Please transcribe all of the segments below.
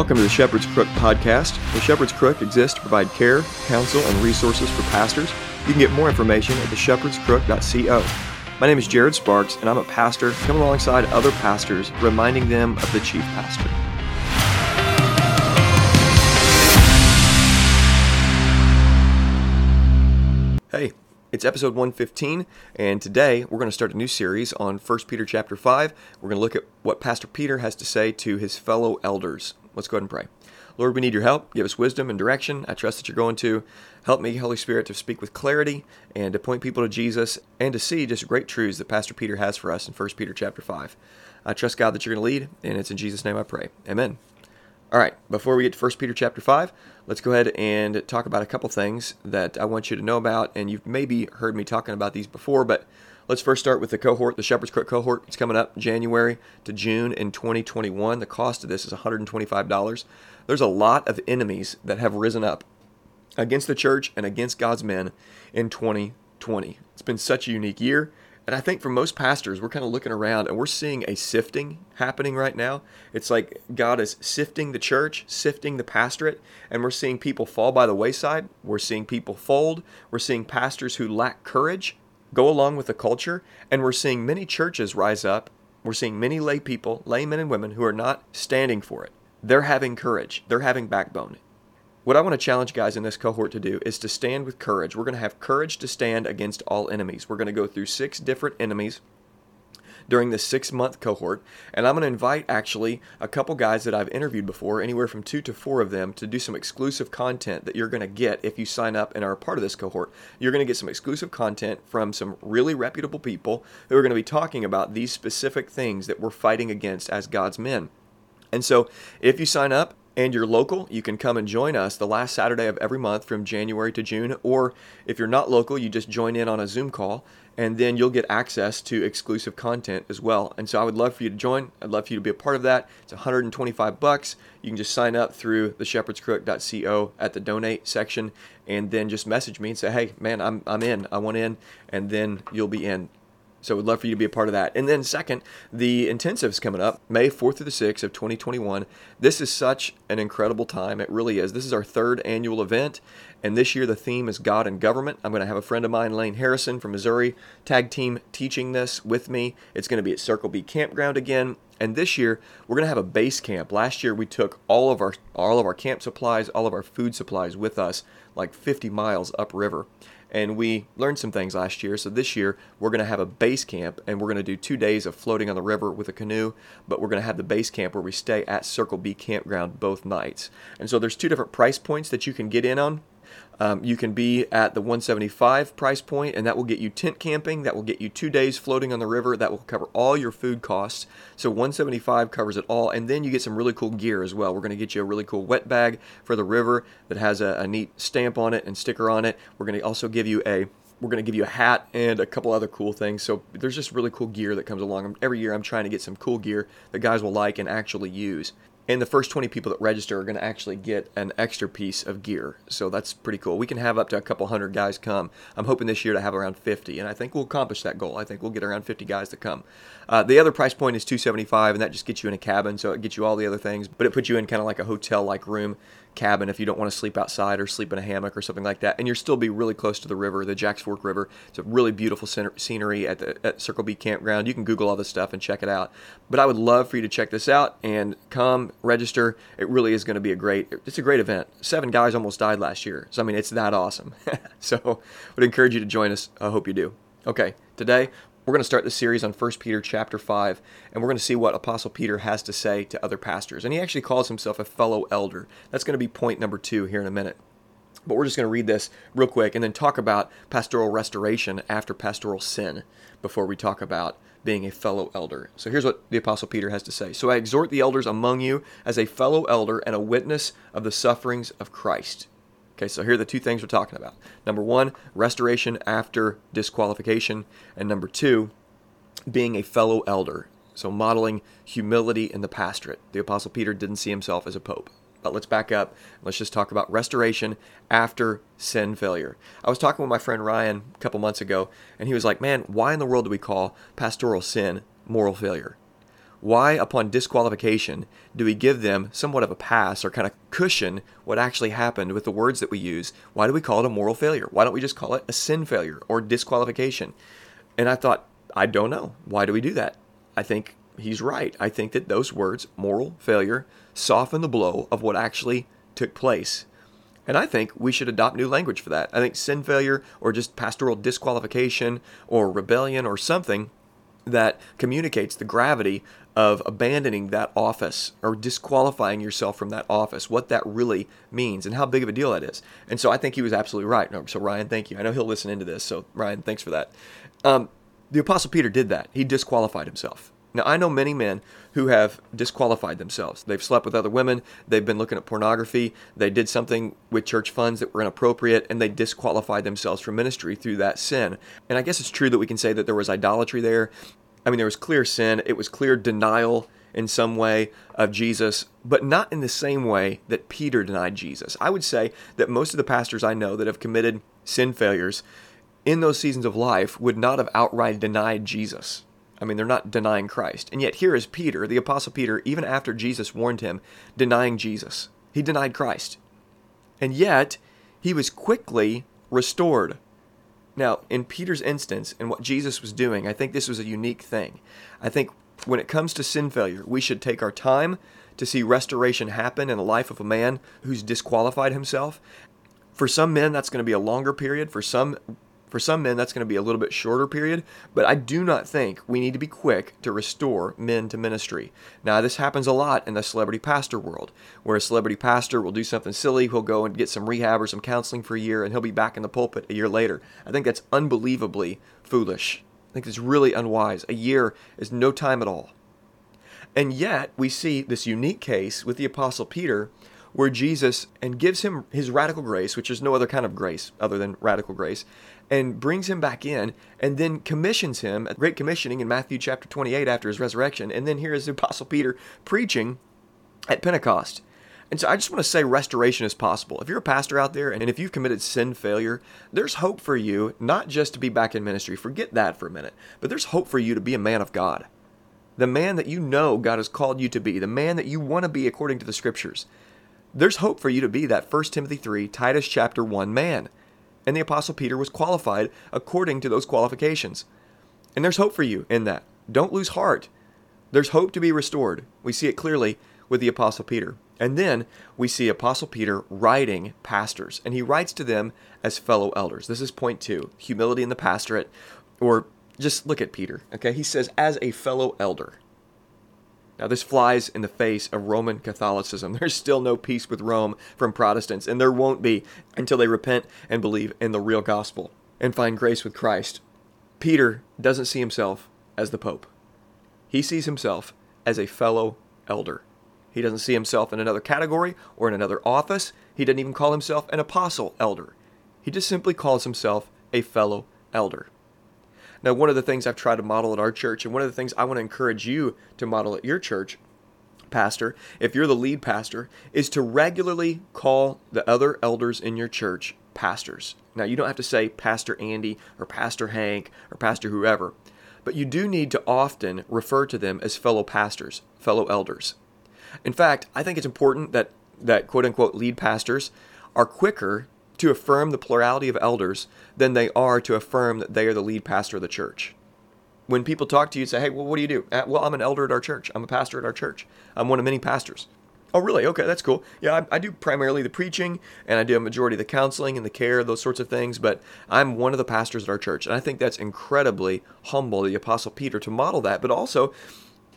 Welcome to the Shepherd's Crook podcast. The Shepherd's Crook exists to provide care, counsel, and resources for pastors. You can get more information at theshepherdscrook.co. My name is Jared Sparks, and I'm a pastor coming alongside other pastors, reminding them of the chief pastor. Hey, it's episode 115, and today we're going to start a new series on 1 Peter chapter 5. We're going to look at what Pastor Peter has to say to his fellow elders. Let's go ahead and pray. Lord, we need your help. Give us wisdom and direction. I trust that you're going to help me, Holy Spirit, to speak with clarity and to point people to Jesus and to see just great truths that Pastor Peter has for us in 1 Peter chapter 5. I trust God that you're going to lead, and it's in Jesus' name I pray. Amen. All right, before we get to 1 Peter chapter 5, let's go ahead and talk about a couple things that I want you to know about. And you've maybe heard me talking about these before, but let's first start with the cohort, the Shepherd's Crook cohort. It's coming up January to June in 2021. The cost of this is $125. There's a lot of enemies that have risen up against the church and against God's men in 2020. It's been such a unique year. And I think for most pastors, we're kind of looking around and we're seeing a sifting happening right now. It's like God is sifting the church, sifting the pastorate, and we're seeing people fall by the wayside. We're seeing people fold. We're seeing pastors who lack courage go along with the culture. And we're seeing many churches rise up. We're seeing many lay people, laymen and women, who are not standing for it. They're having courage, they're having backbone. What I want to challenge guys in this cohort to do is to stand with courage. We're going to have courage to stand against all enemies. We're going to go through six different enemies during this six month cohort. And I'm going to invite actually a couple guys that I've interviewed before, anywhere from two to four of them, to do some exclusive content that you're going to get if you sign up and are a part of this cohort. You're going to get some exclusive content from some really reputable people who are going to be talking about these specific things that we're fighting against as God's men. And so if you sign up, and you're local, you can come and join us the last Saturday of every month from January to June. Or if you're not local, you just join in on a Zoom call and then you'll get access to exclusive content as well. And so I would love for you to join. I'd love for you to be a part of that. It's 125 bucks. You can just sign up through the shepherdscrook.co at the donate section and then just message me and say, "Hey, man, I'm I'm in. I want in." And then you'll be in. So we'd love for you to be a part of that. And then second, the intensives coming up, May 4th through the 6th of 2021. This is such an incredible time. It really is. This is our third annual event. And this year the theme is God and government. I'm going to have a friend of mine, Lane Harrison from Missouri, tag team teaching this with me. It's going to be at Circle B Campground again. And this year we're going to have a base camp. Last year we took all of our all of our camp supplies, all of our food supplies with us like 50 miles upriver and we learned some things last year. So this year we're going to have a base camp and we're going to do two days of floating on the river with a canoe, but we're going to have the base camp where we stay at Circle B campground both nights. And so there's two different price points that you can get in on. Um, you can be at the 175 price point, and that will get you tent camping. That will get you two days floating on the river. That will cover all your food costs. So 175 covers it all, and then you get some really cool gear as well. We're going to get you a really cool wet bag for the river that has a, a neat stamp on it and sticker on it. We're going to also give you a we're going to give you a hat and a couple other cool things. So there's just really cool gear that comes along. Every year I'm trying to get some cool gear that guys will like and actually use and the first 20 people that register are going to actually get an extra piece of gear. So that's pretty cool. We can have up to a couple hundred guys come. I'm hoping this year to have around 50, and I think we'll accomplish that goal. I think we'll get around 50 guys to come. Uh, the other price point is 275, and that just gets you in a cabin, so it gets you all the other things, but it puts you in kind of like a hotel-like room cabin if you don't want to sleep outside or sleep in a hammock or something like that. And you'll still be really close to the river, the Jacks Fork River. It's a really beautiful scenery at the at Circle B Campground. You can Google all this stuff and check it out. But I would love for you to check this out and come register. It really is going to be a great. It's a great event. Seven guys almost died last year, so I mean it's that awesome. so would encourage you to join us. I hope you do. Okay, today we're going to start the series on 1 Peter chapter 5, and we're going to see what Apostle Peter has to say to other pastors. And he actually calls himself a fellow elder. That's going to be point number two here in a minute. But we're just going to read this real quick and then talk about pastoral restoration after pastoral sin before we talk about being a fellow elder. So here's what the Apostle Peter has to say. So I exhort the elders among you as a fellow elder and a witness of the sufferings of Christ Okay, so here are the two things we're talking about. Number one, restoration after disqualification. And number two, being a fellow elder. So modeling humility in the pastorate. The Apostle Peter didn't see himself as a pope. But let's back up. Let's just talk about restoration after sin failure. I was talking with my friend Ryan a couple months ago, and he was like, Man, why in the world do we call pastoral sin moral failure? Why, upon disqualification, do we give them somewhat of a pass or kind of cushion what actually happened with the words that we use? Why do we call it a moral failure? Why don't we just call it a sin failure or disqualification? And I thought, I don't know. Why do we do that? I think he's right. I think that those words, moral failure, soften the blow of what actually took place. And I think we should adopt new language for that. I think sin failure or just pastoral disqualification or rebellion or something that communicates the gravity of abandoning that office or disqualifying yourself from that office, what that really means, and how big of a deal that is. And so I think he was absolutely right. So, Ryan, thank you. I know he'll listen into this. So, Ryan, thanks for that. Um, the Apostle Peter did that. He disqualified himself. Now, I know many men who have disqualified themselves. They've slept with other women, they've been looking at pornography, they did something with church funds that were inappropriate, and they disqualified themselves from ministry through that sin. And I guess it's true that we can say that there was idolatry there. I mean, there was clear sin, it was clear denial in some way of Jesus, but not in the same way that Peter denied Jesus. I would say that most of the pastors I know that have committed sin failures in those seasons of life would not have outright denied Jesus. I mean, they're not denying Christ. And yet, here is Peter, the Apostle Peter, even after Jesus warned him, denying Jesus. He denied Christ. And yet, he was quickly restored. Now, in Peter's instance and what Jesus was doing, I think this was a unique thing. I think when it comes to sin failure, we should take our time to see restoration happen in the life of a man who's disqualified himself. For some men, that's going to be a longer period. For some for some men, that's going to be a little bit shorter period, but I do not think we need to be quick to restore men to ministry. Now, this happens a lot in the celebrity pastor world, where a celebrity pastor will do something silly, he'll go and get some rehab or some counseling for a year, and he'll be back in the pulpit a year later. I think that's unbelievably foolish. I think it's really unwise. A year is no time at all. And yet, we see this unique case with the Apostle Peter where Jesus and gives him his radical grace, which is no other kind of grace other than radical grace, and brings him back in and then commissions him, great commissioning in Matthew chapter 28 after his resurrection. And then here is the Apostle Peter preaching at Pentecost. And so I just want to say restoration is possible. If you're a pastor out there and if you've committed sin failure, there's hope for you, not just to be back in ministry, forget that for a minute, but there's hope for you to be a man of God. The man that you know God has called you to be, the man that you want to be according to the scriptures. There's hope for you to be that 1 Timothy 3, Titus chapter 1 man and the Apostle Peter was qualified according to those qualifications. And there's hope for you in that. Don't lose heart. There's hope to be restored. We see it clearly with the Apostle Peter. And then we see Apostle Peter writing pastors, and he writes to them as fellow elders. This is point two humility in the pastorate, or just look at Peter, okay? He says, as a fellow elder. Now, this flies in the face of Roman Catholicism. There's still no peace with Rome from Protestants, and there won't be until they repent and believe in the real gospel and find grace with Christ. Peter doesn't see himself as the Pope, he sees himself as a fellow elder. He doesn't see himself in another category or in another office. He doesn't even call himself an apostle elder. He just simply calls himself a fellow elder. Now, one of the things I've tried to model at our church, and one of the things I want to encourage you to model at your church, pastor, if you're the lead pastor, is to regularly call the other elders in your church pastors. Now, you don't have to say Pastor Andy or Pastor Hank or Pastor whoever, but you do need to often refer to them as fellow pastors, fellow elders. In fact, I think it's important that, that quote unquote lead pastors are quicker to affirm the plurality of elders than they are to affirm that they are the lead pastor of the church. When people talk to you and say, hey, well, what do you do? Uh, well, I'm an elder at our church. I'm a pastor at our church. I'm one of many pastors. Oh, really? Okay, that's cool. Yeah, I, I, do primarily the preaching, and I do a majority of the counseling and the care, those sorts of things, but I'm one of the pastors at our church. And I think that's incredibly humble, the Apostle Peter, to model that, but also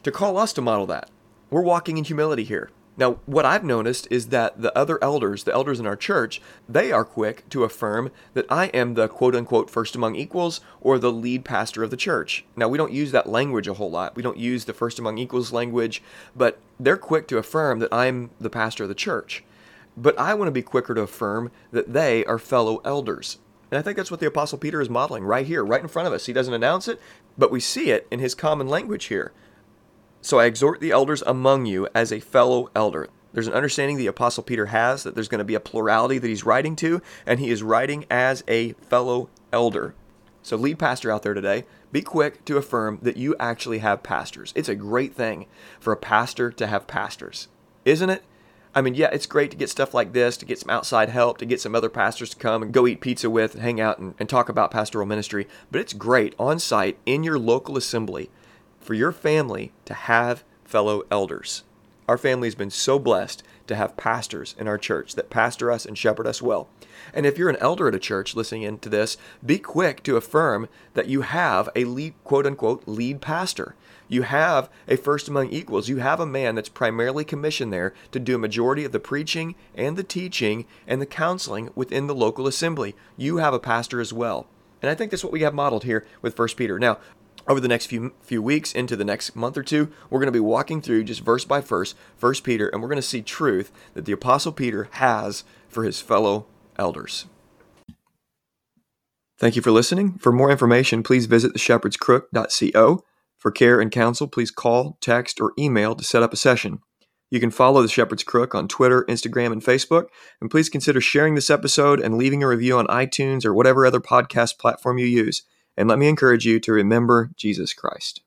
to call us to model that. We're walking in humility here. Now, what I've noticed is that the other elders, the elders in our church, they are quick to affirm that I am the quote unquote first among equals or the lead pastor of the church. Now, we don't use that language a whole lot. We don't use the first among equals language, but they're quick to affirm that I'm the pastor of the church. But I want to be quicker to affirm that they are fellow elders. And I think that's what the Apostle Peter is modeling right here, right in front of us. He doesn't announce it, but we see it in his common language here. So I exhort the elders among you as a fellow elder. There's an understanding the Apostle Peter has that there's going to be a plurality that he's writing to, and he is writing as a fellow elder. So, lead pastor out there today, be quick to affirm that you actually have pastors. It's a great thing for a pastor to have pastors, isn't it? I mean, yeah, it's great to get stuff like this, to get some outside help, to get some other pastors to come and go eat pizza with and hang out and, and talk about pastoral ministry. But it's great on site in your local assembly for your family to have fellow elders. Our family has been so blessed to have pastors in our church that pastor us and shepherd us well. And if you're an elder at a church listening into this, be quick to affirm that you have a lead, quote unquote, lead pastor. You have a first among equals. You have a man that's primarily commissioned there to do a majority of the preaching and the teaching and the counseling within the local assembly. You have a pastor as well. And I think that's what we have modeled here with First Peter. Now, over the next few few weeks into the next month or two we're going to be walking through just verse by verse first peter and we're going to see truth that the apostle peter has for his fellow elders. Thank you for listening. For more information please visit theshepherdscrook.co for care and counsel please call text or email to set up a session. You can follow the shepherd's crook on twitter instagram and facebook and please consider sharing this episode and leaving a review on itunes or whatever other podcast platform you use and let me encourage you to remember Jesus Christ.